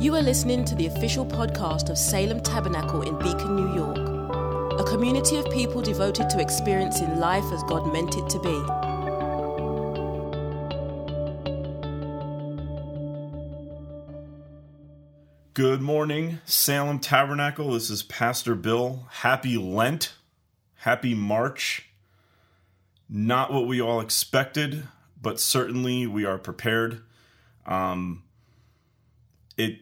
You are listening to the official podcast of Salem Tabernacle in Beacon, New York, a community of people devoted to experiencing life as God meant it to be. Good morning, Salem Tabernacle. This is Pastor Bill. Happy Lent. Happy March. Not what we all expected, but certainly we are prepared. Um, it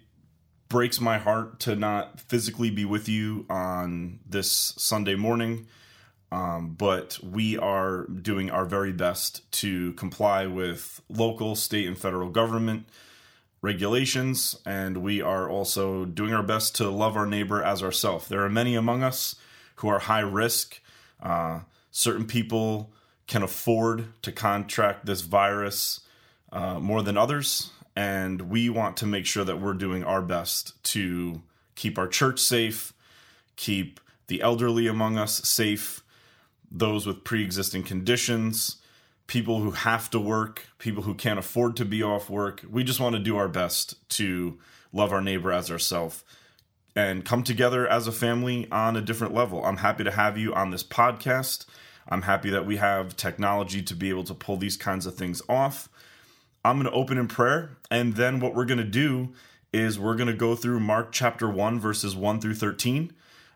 breaks my heart to not physically be with you on this Sunday morning. Um, but we are doing our very best to comply with local, state, and federal government regulations, and we are also doing our best to love our neighbor as ourselves. There are many among us who are high risk. Uh, certain people can afford to contract this virus uh, more than others and we want to make sure that we're doing our best to keep our church safe, keep the elderly among us safe, those with pre existing conditions, people who have to work, people who can't afford to be off work. We just want to do our best to love our neighbor as ourselves and come together as a family on a different level. I'm happy to have you on this podcast. I'm happy that we have technology to be able to pull these kinds of things off. I'm going to open in prayer, and then what we're going to do is we're going to go through Mark chapter 1, verses 1 through 13.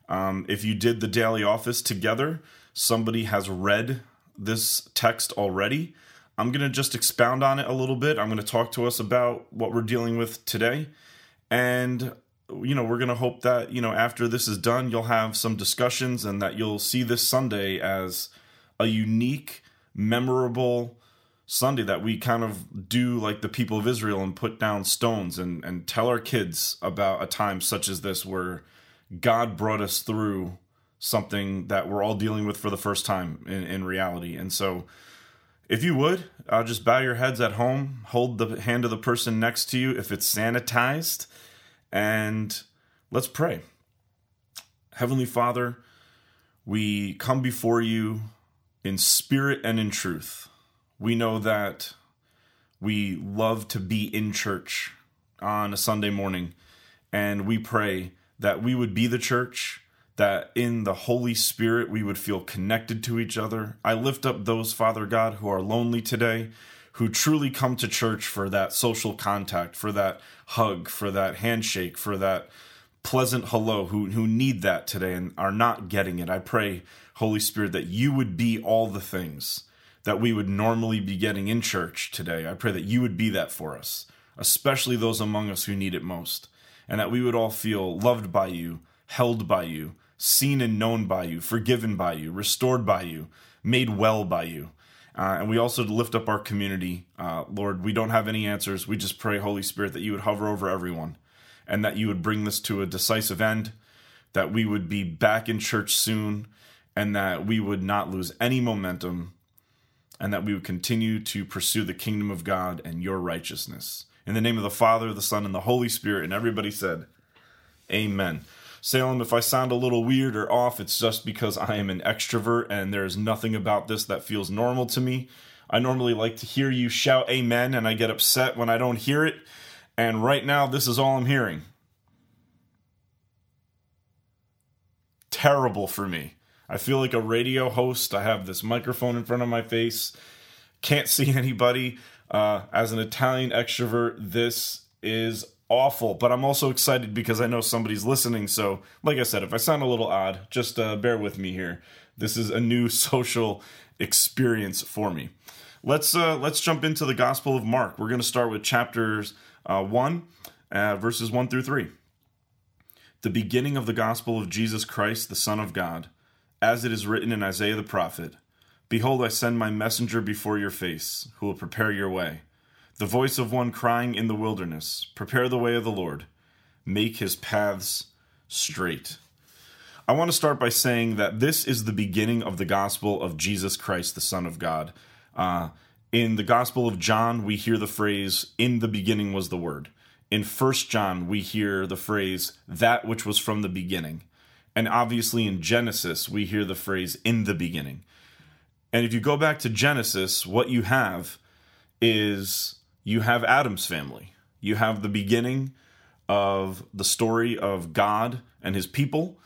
Um, if you did the daily office together, somebody has read this text already. I'm going to just expound on it a little bit. I'm going to talk to us about what we're dealing with today. And, you know, we're going to hope that, you know, after this is done, you'll have some discussions and that you'll see this Sunday as a unique, memorable, Sunday that we kind of do like the people of Israel and put down stones and, and tell our kids about a time such as this where God brought us through something that we're all dealing with for the first time in, in reality. And so, if you would, uh, just bow your heads at home, hold the hand of the person next to you if it's sanitized, and let's pray. Heavenly Father, we come before you in spirit and in truth. We know that we love to be in church on a Sunday morning, and we pray that we would be the church, that in the Holy Spirit we would feel connected to each other. I lift up those, Father God, who are lonely today, who truly come to church for that social contact, for that hug, for that handshake, for that pleasant hello, who, who need that today and are not getting it. I pray, Holy Spirit, that you would be all the things that we would normally be getting in church today. I pray that you would be that for us, especially those among us who need it most, and that we would all feel loved by you, held by you, seen and known by you, forgiven by you, restored by you, made well by you. Uh, and we also lift up our community. Uh, Lord, we don't have any answers. We just pray, Holy Spirit, that you would hover over everyone and that you would bring this to a decisive end, that we would be back in church soon, and that we would not lose any momentum and that we would continue to pursue the kingdom of God and your righteousness. In the name of the Father, the Son, and the Holy Spirit, and everybody said, Amen. Salem, if I sound a little weird or off, it's just because I am an extrovert and there's nothing about this that feels normal to me. I normally like to hear you shout amen, and I get upset when I don't hear it. And right now, this is all I'm hearing. Terrible for me. I feel like a radio host. I have this microphone in front of my face, can't see anybody. Uh, as an Italian extrovert, this is awful, but I'm also excited because I know somebody's listening. So, like I said, if I sound a little odd, just uh, bear with me here. This is a new social experience for me. Let's uh, let's jump into the Gospel of Mark. We're going to start with chapters uh, one, uh, verses one through three. The beginning of the Gospel of Jesus Christ, the Son of God as it is written in Isaiah the prophet Behold, I send my messenger before your face, who will prepare your way. The voice of one crying in the wilderness, Prepare the way of the Lord, make his paths straight. I want to start by saying that this is the beginning of the gospel of Jesus Christ, the Son of God. Uh, in the Gospel of John, we hear the phrase, In the beginning was the Word. In First John, we hear the phrase, That which was from the beginning. And obviously in Genesis, we hear the phrase in the beginning. And if you go back to Genesis, what you have is you have Adam's family. You have the beginning of the story of God and his people.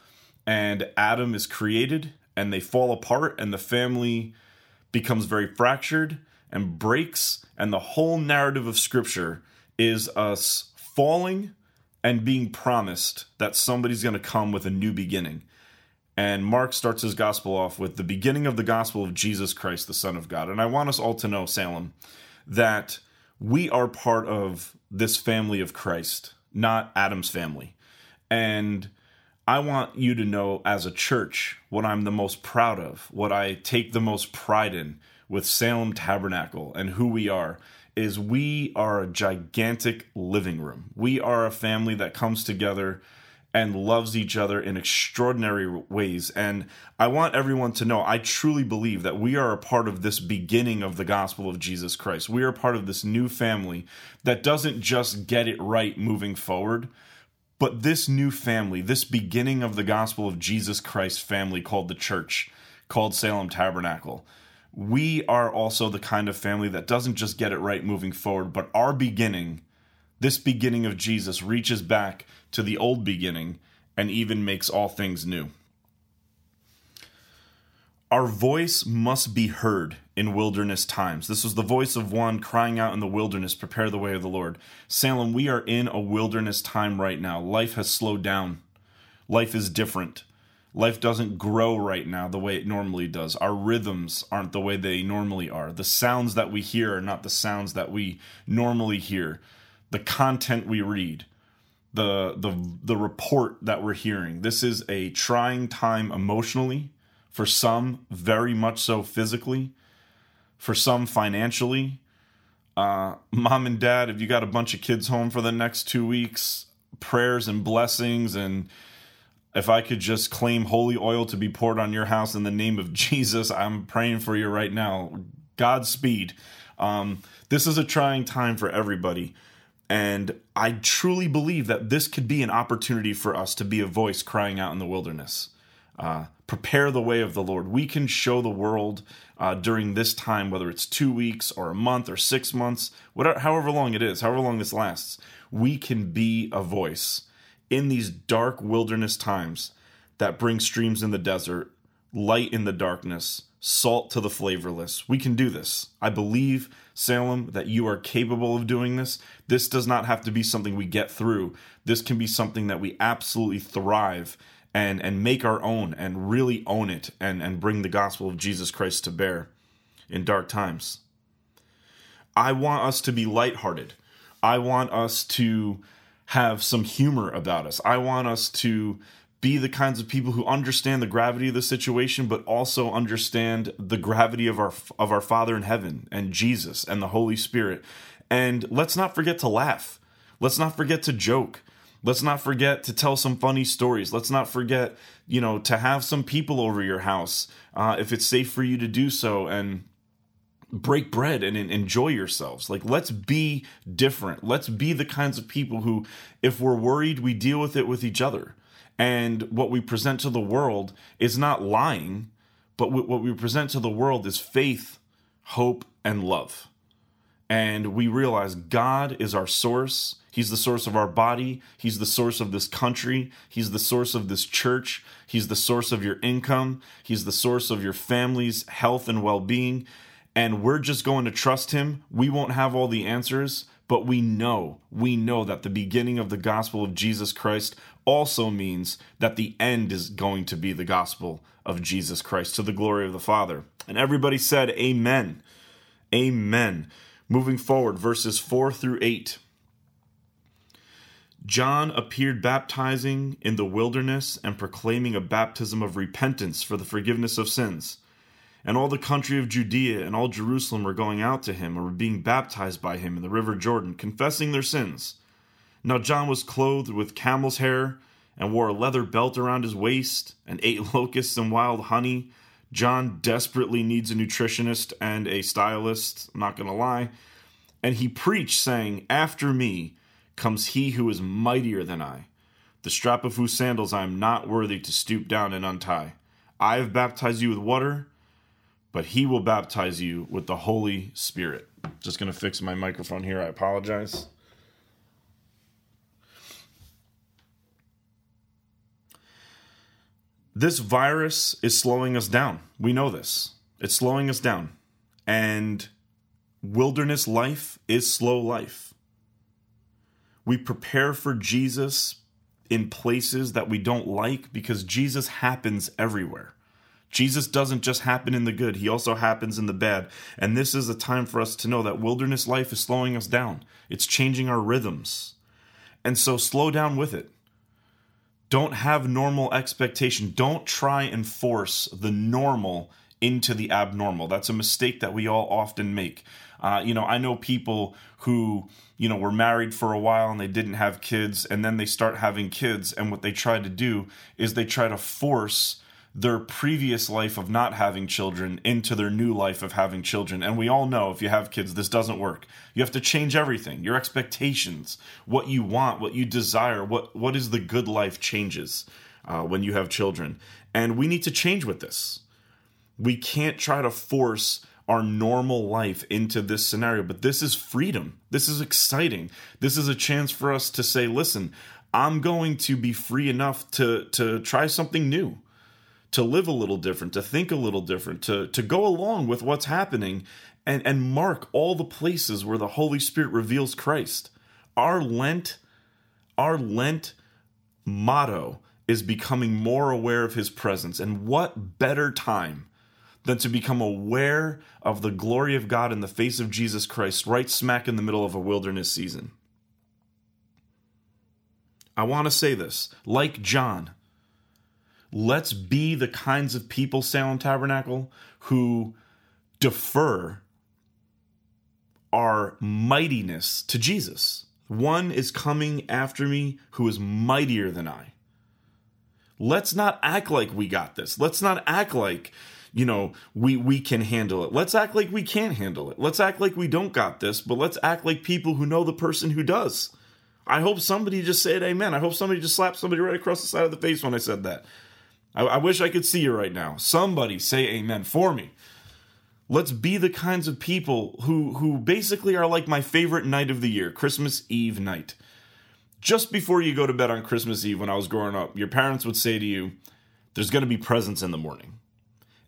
And Adam is created and they fall apart, and the family becomes very fractured and breaks. And the whole narrative of Scripture is us falling and being promised that somebody's going to come with a new beginning. And Mark starts his gospel off with the beginning of the gospel of Jesus Christ, the Son of God. And I want us all to know, Salem, that we are part of this family of Christ, not Adam's family. And I want you to know as a church what I'm the most proud of, what I take the most pride in with Salem Tabernacle and who we are is we are a gigantic living room. We are a family that comes together and loves each other in extraordinary ways. And I want everyone to know I truly believe that we are a part of this beginning of the gospel of Jesus Christ. We are part of this new family that doesn't just get it right moving forward, but this new family, this beginning of the gospel of Jesus Christ family called the church, called Salem Tabernacle. We are also the kind of family that doesn't just get it right moving forward, but our beginning, this beginning of Jesus, reaches back to the old beginning and even makes all things new. Our voice must be heard in wilderness times. This was the voice of one crying out in the wilderness, Prepare the way of the Lord. Salem, we are in a wilderness time right now. Life has slowed down, life is different. Life doesn't grow right now the way it normally does. Our rhythms aren't the way they normally are. The sounds that we hear are not the sounds that we normally hear. The content we read, the the the report that we're hearing. This is a trying time emotionally, for some very much so physically, for some financially. Uh, mom and dad, if you got a bunch of kids home for the next two weeks, prayers and blessings and if I could just claim holy oil to be poured on your house in the name of Jesus, I'm praying for you right now. Godspeed. Um, this is a trying time for everybody. And I truly believe that this could be an opportunity for us to be a voice crying out in the wilderness. Uh, prepare the way of the Lord. We can show the world uh, during this time, whether it's two weeks or a month or six months, whatever, however long it is, however long this lasts, we can be a voice in these dark wilderness times that bring streams in the desert, light in the darkness, salt to the flavorless. We can do this. I believe, Salem, that you are capable of doing this. This does not have to be something we get through. This can be something that we absolutely thrive and and make our own and really own it and and bring the gospel of Jesus Christ to bear in dark times. I want us to be lighthearted. I want us to have some humor about us. I want us to be the kinds of people who understand the gravity of the situation but also understand the gravity of our of our father in heaven and Jesus and the Holy Spirit. And let's not forget to laugh. Let's not forget to joke. Let's not forget to tell some funny stories. Let's not forget, you know, to have some people over your house uh, if it's safe for you to do so and break bread and, and enjoy yourselves. Like, let's be different. Let's be the kinds of people who, if we're worried, we deal with it with each other and what we present to the world is not lying, but what we present to the world is faith, hope, and love. And we realize God is our source. He's the source of our body. He's the source of this country. He's the source of this church. He's the source of your income. He's the source of your family's health and well being. And we're just going to trust Him. We won't have all the answers, but we know, we know that the beginning of the gospel of Jesus Christ also means that the end is going to be the gospel of Jesus Christ to the glory of the Father. And everybody said, Amen. Amen. Moving forward, verses 4 through 8. John appeared baptizing in the wilderness and proclaiming a baptism of repentance for the forgiveness of sins and all the country of Judea and all Jerusalem were going out to him and were being baptized by him in the river Jordan, confessing their sins. Now John was clothed with camel's hair and wore a leather belt around his waist and ate locusts and wild honey. John desperately needs a nutritionist and a stylist, I'm not going to lie. And he preached, saying, After me comes he who is mightier than I, the strap of whose sandals I am not worthy to stoop down and untie. I have baptized you with water but he will baptize you with the Holy Spirit. Just going to fix my microphone here. I apologize. This virus is slowing us down. We know this. It's slowing us down. And wilderness life is slow life. We prepare for Jesus in places that we don't like because Jesus happens everywhere. Jesus doesn't just happen in the good, he also happens in the bad. And this is a time for us to know that wilderness life is slowing us down, it's changing our rhythms. And so slow down with it. Don't have normal expectation. Don't try and force the normal into the abnormal. That's a mistake that we all often make. Uh, you know, I know people who, you know, were married for a while and they didn't have kids, and then they start having kids, and what they try to do is they try to force their previous life of not having children into their new life of having children. And we all know if you have kids, this doesn't work. You have to change everything. Your expectations, what you want, what you desire, what, what is the good life changes uh, when you have children. And we need to change with this. We can't try to force our normal life into this scenario, but this is freedom. This is exciting. This is a chance for us to say, listen, I'm going to be free enough to, to try something new to live a little different, to think a little different, to, to go along with what's happening and, and mark all the places where the Holy Spirit reveals Christ. Our Lent, our Lent motto is becoming more aware of his presence. And what better time than to become aware of the glory of God in the face of Jesus Christ right smack in the middle of a wilderness season? I want to say this like John, let's be the kinds of people, Salem Tabernacle, who defer our mightiness to Jesus. One is coming after me who is mightier than I. Let's not act like we got this. Let's not act like, you know, we we can handle it. Let's act like we can't handle it. Let's act like we don't got this, but let's act like people who know the person who does. I hope somebody just said amen. I hope somebody just slapped somebody right across the side of the face when I said that. I, I wish I could see you right now. Somebody say amen for me. Let's be the kinds of people who who basically are like my favorite night of the year, Christmas Eve night. Just before you go to bed on Christmas Eve when I was growing up, your parents would say to you, there's going to be presents in the morning.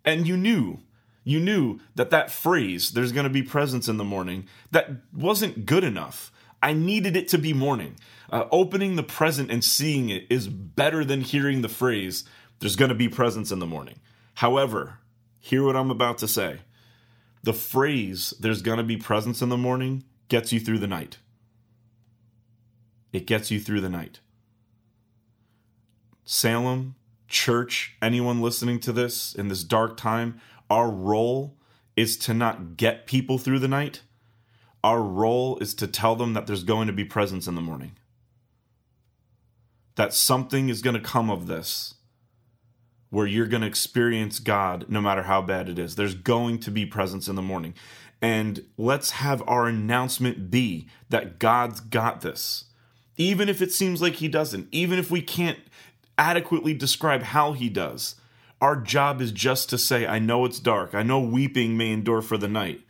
And you knew you knew that that phrase there's going to be presents in the morning that wasn't good enough i needed it to be morning uh, opening the present and seeing it is better than hearing the phrase there's going to be presence in the morning. However, hear what I'm about to say. The phrase, there's going to be presence in the morning, gets you through the night. It gets you through the night. Salem, church, anyone listening to this in this dark time, our role is to not get people through the night. Our role is to tell them that there's going to be presence in the morning. That something is going to come of this where you're going to experience God no matter how bad it is. There's going to be presence in the morning. And let's have our announcement be that God's got this. Even if it seems like He doesn't, even if we can't adequately describe how He does, our job is just to say, I know it's dark. I know weeping may endure for the night,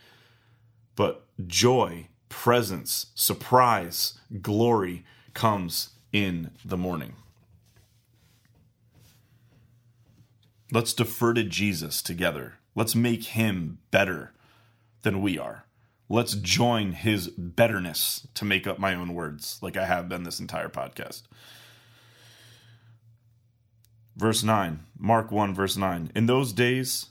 but joy, presence, surprise, glory comes in the morning. Let's defer to Jesus together. Let's make him better than we are. Let's join his betterness to make up my own words, like I have been this entire podcast. Verse 9, Mark 1, verse 9. In those days,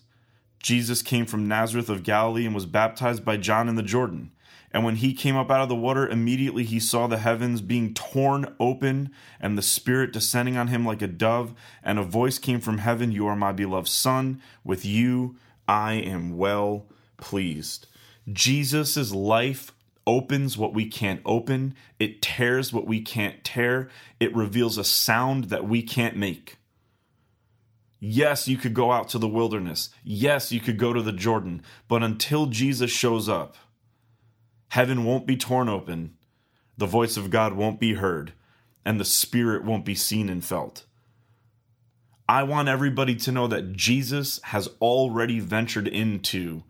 Jesus came from Nazareth of Galilee and was baptized by John in the Jordan. And when he came up out of the water, immediately he saw the heavens being torn open and the Spirit descending on him like a dove. And a voice came from heaven You are my beloved Son. With you I am well pleased. Jesus' life opens what we can't open, it tears what we can't tear, it reveals a sound that we can't make. Yes, you could go out to the wilderness. Yes, you could go to the Jordan. But until Jesus shows up, Heaven won't be torn open, the voice of God won't be heard, and the Spirit won't be seen and felt. I want everybody to know that Jesus has already ventured into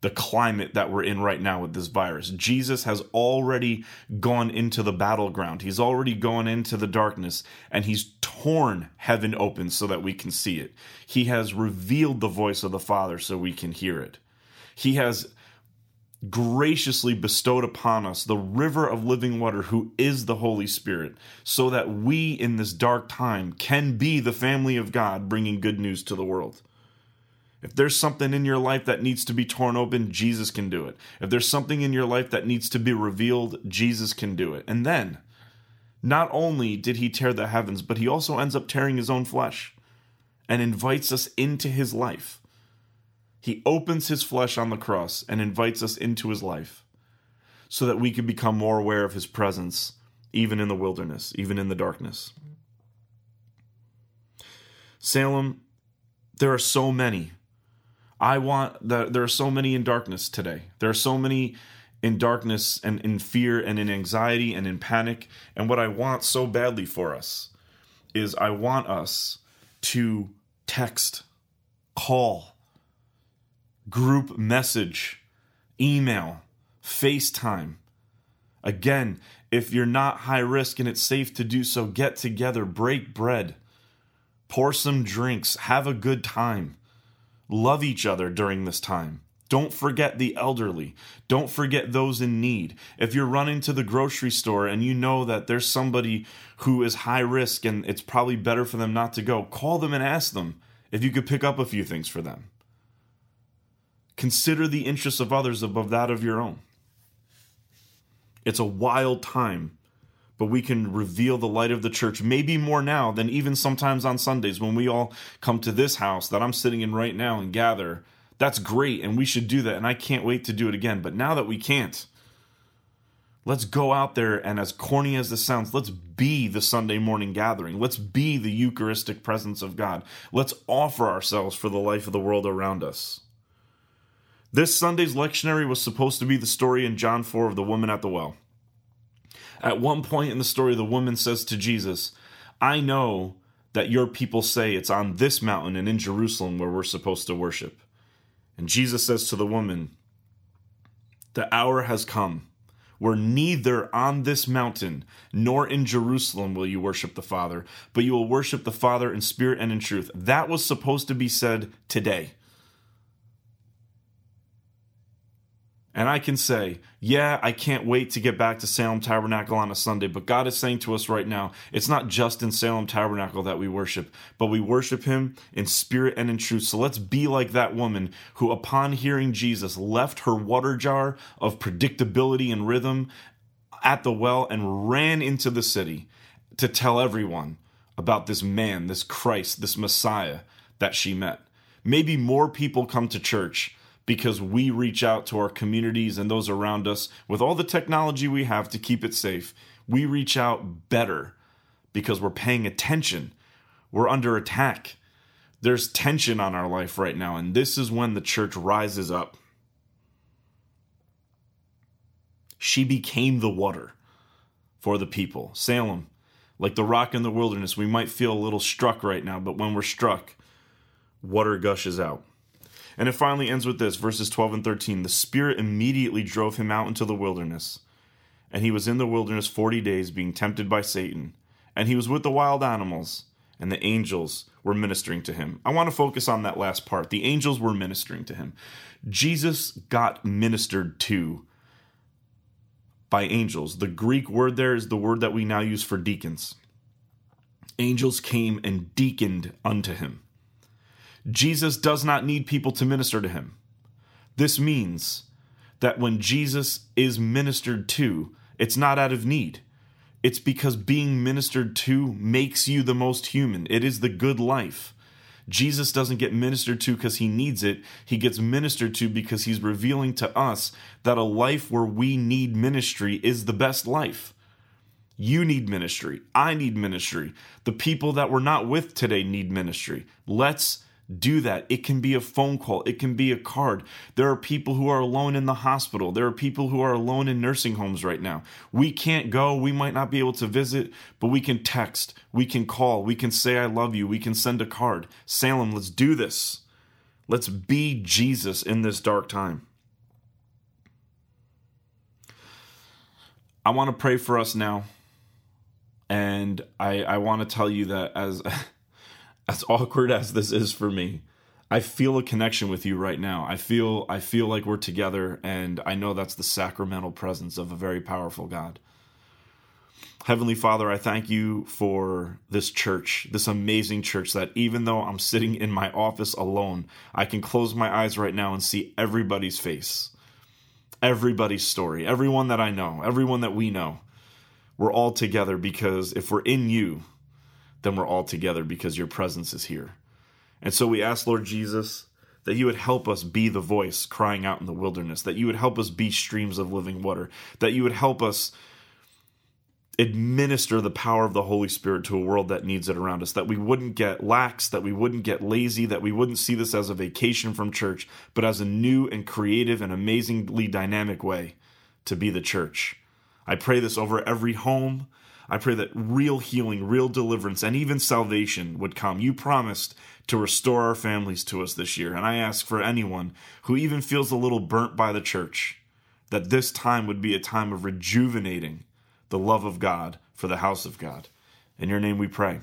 the climate that we're in right now with this virus. Jesus has already gone into the battleground. He's already gone into the darkness and he's torn heaven open so that we can see it. He has revealed the voice of the Father so we can hear it. He has graciously bestowed upon us the river of living water, who is the Holy Spirit, so that we in this dark time can be the family of God bringing good news to the world. If there's something in your life that needs to be torn open, Jesus can do it. If there's something in your life that needs to be revealed, Jesus can do it. And then, not only did he tear the heavens, but he also ends up tearing his own flesh and invites us into his life. He opens his flesh on the cross and invites us into his life so that we can become more aware of his presence, even in the wilderness, even in the darkness. Salem, there are so many I want that there are so many in darkness today. There are so many in darkness and in fear and in anxiety and in panic. And what I want so badly for us is I want us to text, call, group message, email, FaceTime. Again, if you're not high risk and it's safe to do so, get together, break bread, pour some drinks, have a good time Love each other during this time. Don't forget the elderly. Don't forget those in need. If you're running to the grocery store and you know that there's somebody who is high risk and it's probably better for them not to go, call them and ask them if you could pick up a few things for them. Consider the interests of others above that of your own. It's a wild time but we can reveal the light of the church maybe more now than even sometimes on Sundays when we all come to this house that I'm sitting in right now and gather. That's great, and we should do that, and I can't wait to do it again. But now that we can't, let's go out there and, as corny as this sounds, let's be the Sunday morning gathering. Let's be the Eucharistic presence of God. Let's offer ourselves for the life of the world around us. This Sunday's lectionary was supposed to be the story in John 4 of the woman at the well. At one point in the story, the woman says to Jesus, I know that your people say it's on this mountain and in Jerusalem where we're supposed to worship. And Jesus says to the woman, The hour has come where neither on this mountain nor in Jerusalem will you worship the Father, but you will worship the Father in spirit and in truth. That was supposed to be said today. And I can say, yeah, I can't wait to get back to Salem Tabernacle on a Sunday, but God is saying to us right now, it's not just in Salem Tabernacle that we worship, but we worship Him in spirit and in truth. So let's be like that woman who, upon hearing Jesus, left her water jar of predictability and rhythm at the well and ran into the city to tell everyone about this man, this Christ, this Messiah that she met. Maybe more people come to church because we reach out to our communities and those around us with all the technology we have to keep it safe. We reach out better because we're paying attention. We're under attack. There's tension on our life right now, and this is when the church rises up. She became the water for the people. Salem, like the rock in the wilderness, we might feel a little struck right now, but when we're struck, water gushes out. And it finally ends with this verses 12 and 13. The Spirit immediately drove him out into the wilderness. And he was in the wilderness 40 days, being tempted by Satan. And he was with the wild animals, and the angels were ministering to him. I want to focus on that last part. The angels were ministering to him. Jesus got ministered to by angels. The Greek word there is the word that we now use for deacons. Angels came and deaconed unto him. Jesus does not need people to minister to him. This means that when Jesus is ministered to, it's not out of need. It's because being ministered to makes you the most human. It is the good life. Jesus doesn't get ministered to because he needs it. He gets ministered to because he's revealing to us that a life where we need ministry is the best life. You need ministry. I need ministry. The people that we're not with today need ministry. Let's do that. It can be a phone call, it can be a card. There are people who are alone in the hospital, there are people who are alone in nursing homes right now. We can't go, we might not be able to visit, but we can text, we can call, we can say, I love you, we can send a card. Salem, let's do this. Let's be Jesus in this dark time. I want to pray for us now. And I, I want to tell you that as as awkward as this is for me, I feel a connection with you right now. I feel I feel like we're together and I know that's the sacramental presence of a very powerful God. Heavenly Father, I thank you for this church, this amazing church that even though I'm sitting in my office alone, I can close my eyes right now and see everybody's face, everybody's story, everyone that I know, everyone that we know. We're all together because if we're in you, then we're all together because your presence is here. And so we ask, Lord Jesus, that you would help us be the voice crying out in the wilderness, that you would help us be streams of living water, that you would help us administer the power of the Holy Spirit to a world that needs it around us, that we wouldn't get lax, that we wouldn't get lazy, that we wouldn't see this as a vacation from church, but as a new and creative and amazingly dynamic way to be the church. I pray this over every home. I pray that real healing, real deliverance, and even salvation would come. You promised to restore our families to us this year, and I ask for anyone who even feels a little burnt by the church that this time would be a time of rejuvenating the love of God for the house of God. In your name we pray.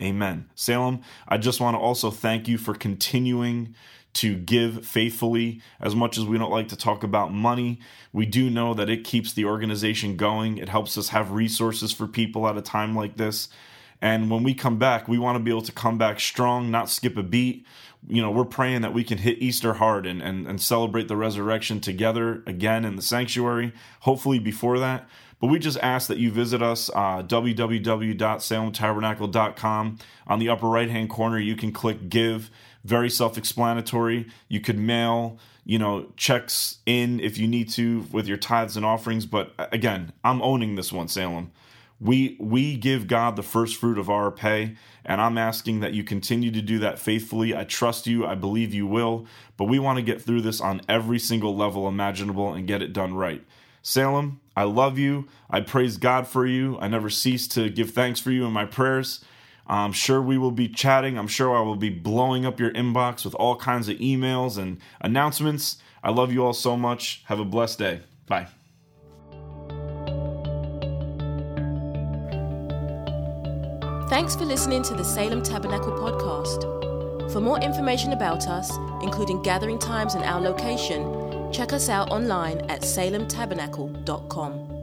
Amen. Salem, I just want to also thank you for continuing to give faithfully. As much as we don't like to talk about money, we do know that it keeps the organization going. It helps us have resources for people at a time like this. And when we come back, we want to be able to come back strong, not skip a beat. You know, we're praying that we can hit Easter hard and, and, and celebrate the resurrection together again in the sanctuary, hopefully before that. But we just ask that you visit us, uh, www.salemtabernacle.com. On the upper right hand corner, you can click Give. Very self explanatory. You could mail, you know, checks in if you need to with your tithes and offerings. But again, I'm owning this one, Salem. We we give God the first fruit of our pay, and I'm asking that you continue to do that faithfully. I trust you. I believe you will. But we want to get through this on every single level imaginable and get it done right. Salem, I love you. I praise God for you. I never cease to give thanks for you in my prayers. I'm sure we will be chatting. I'm sure I will be blowing up your inbox with all kinds of emails and announcements. I love you all so much. Have a blessed day. Bye. Thanks for listening to the Salem Tabernacle podcast. For more information about us, including gathering times and our location, check us out online at salemtabernacle.com.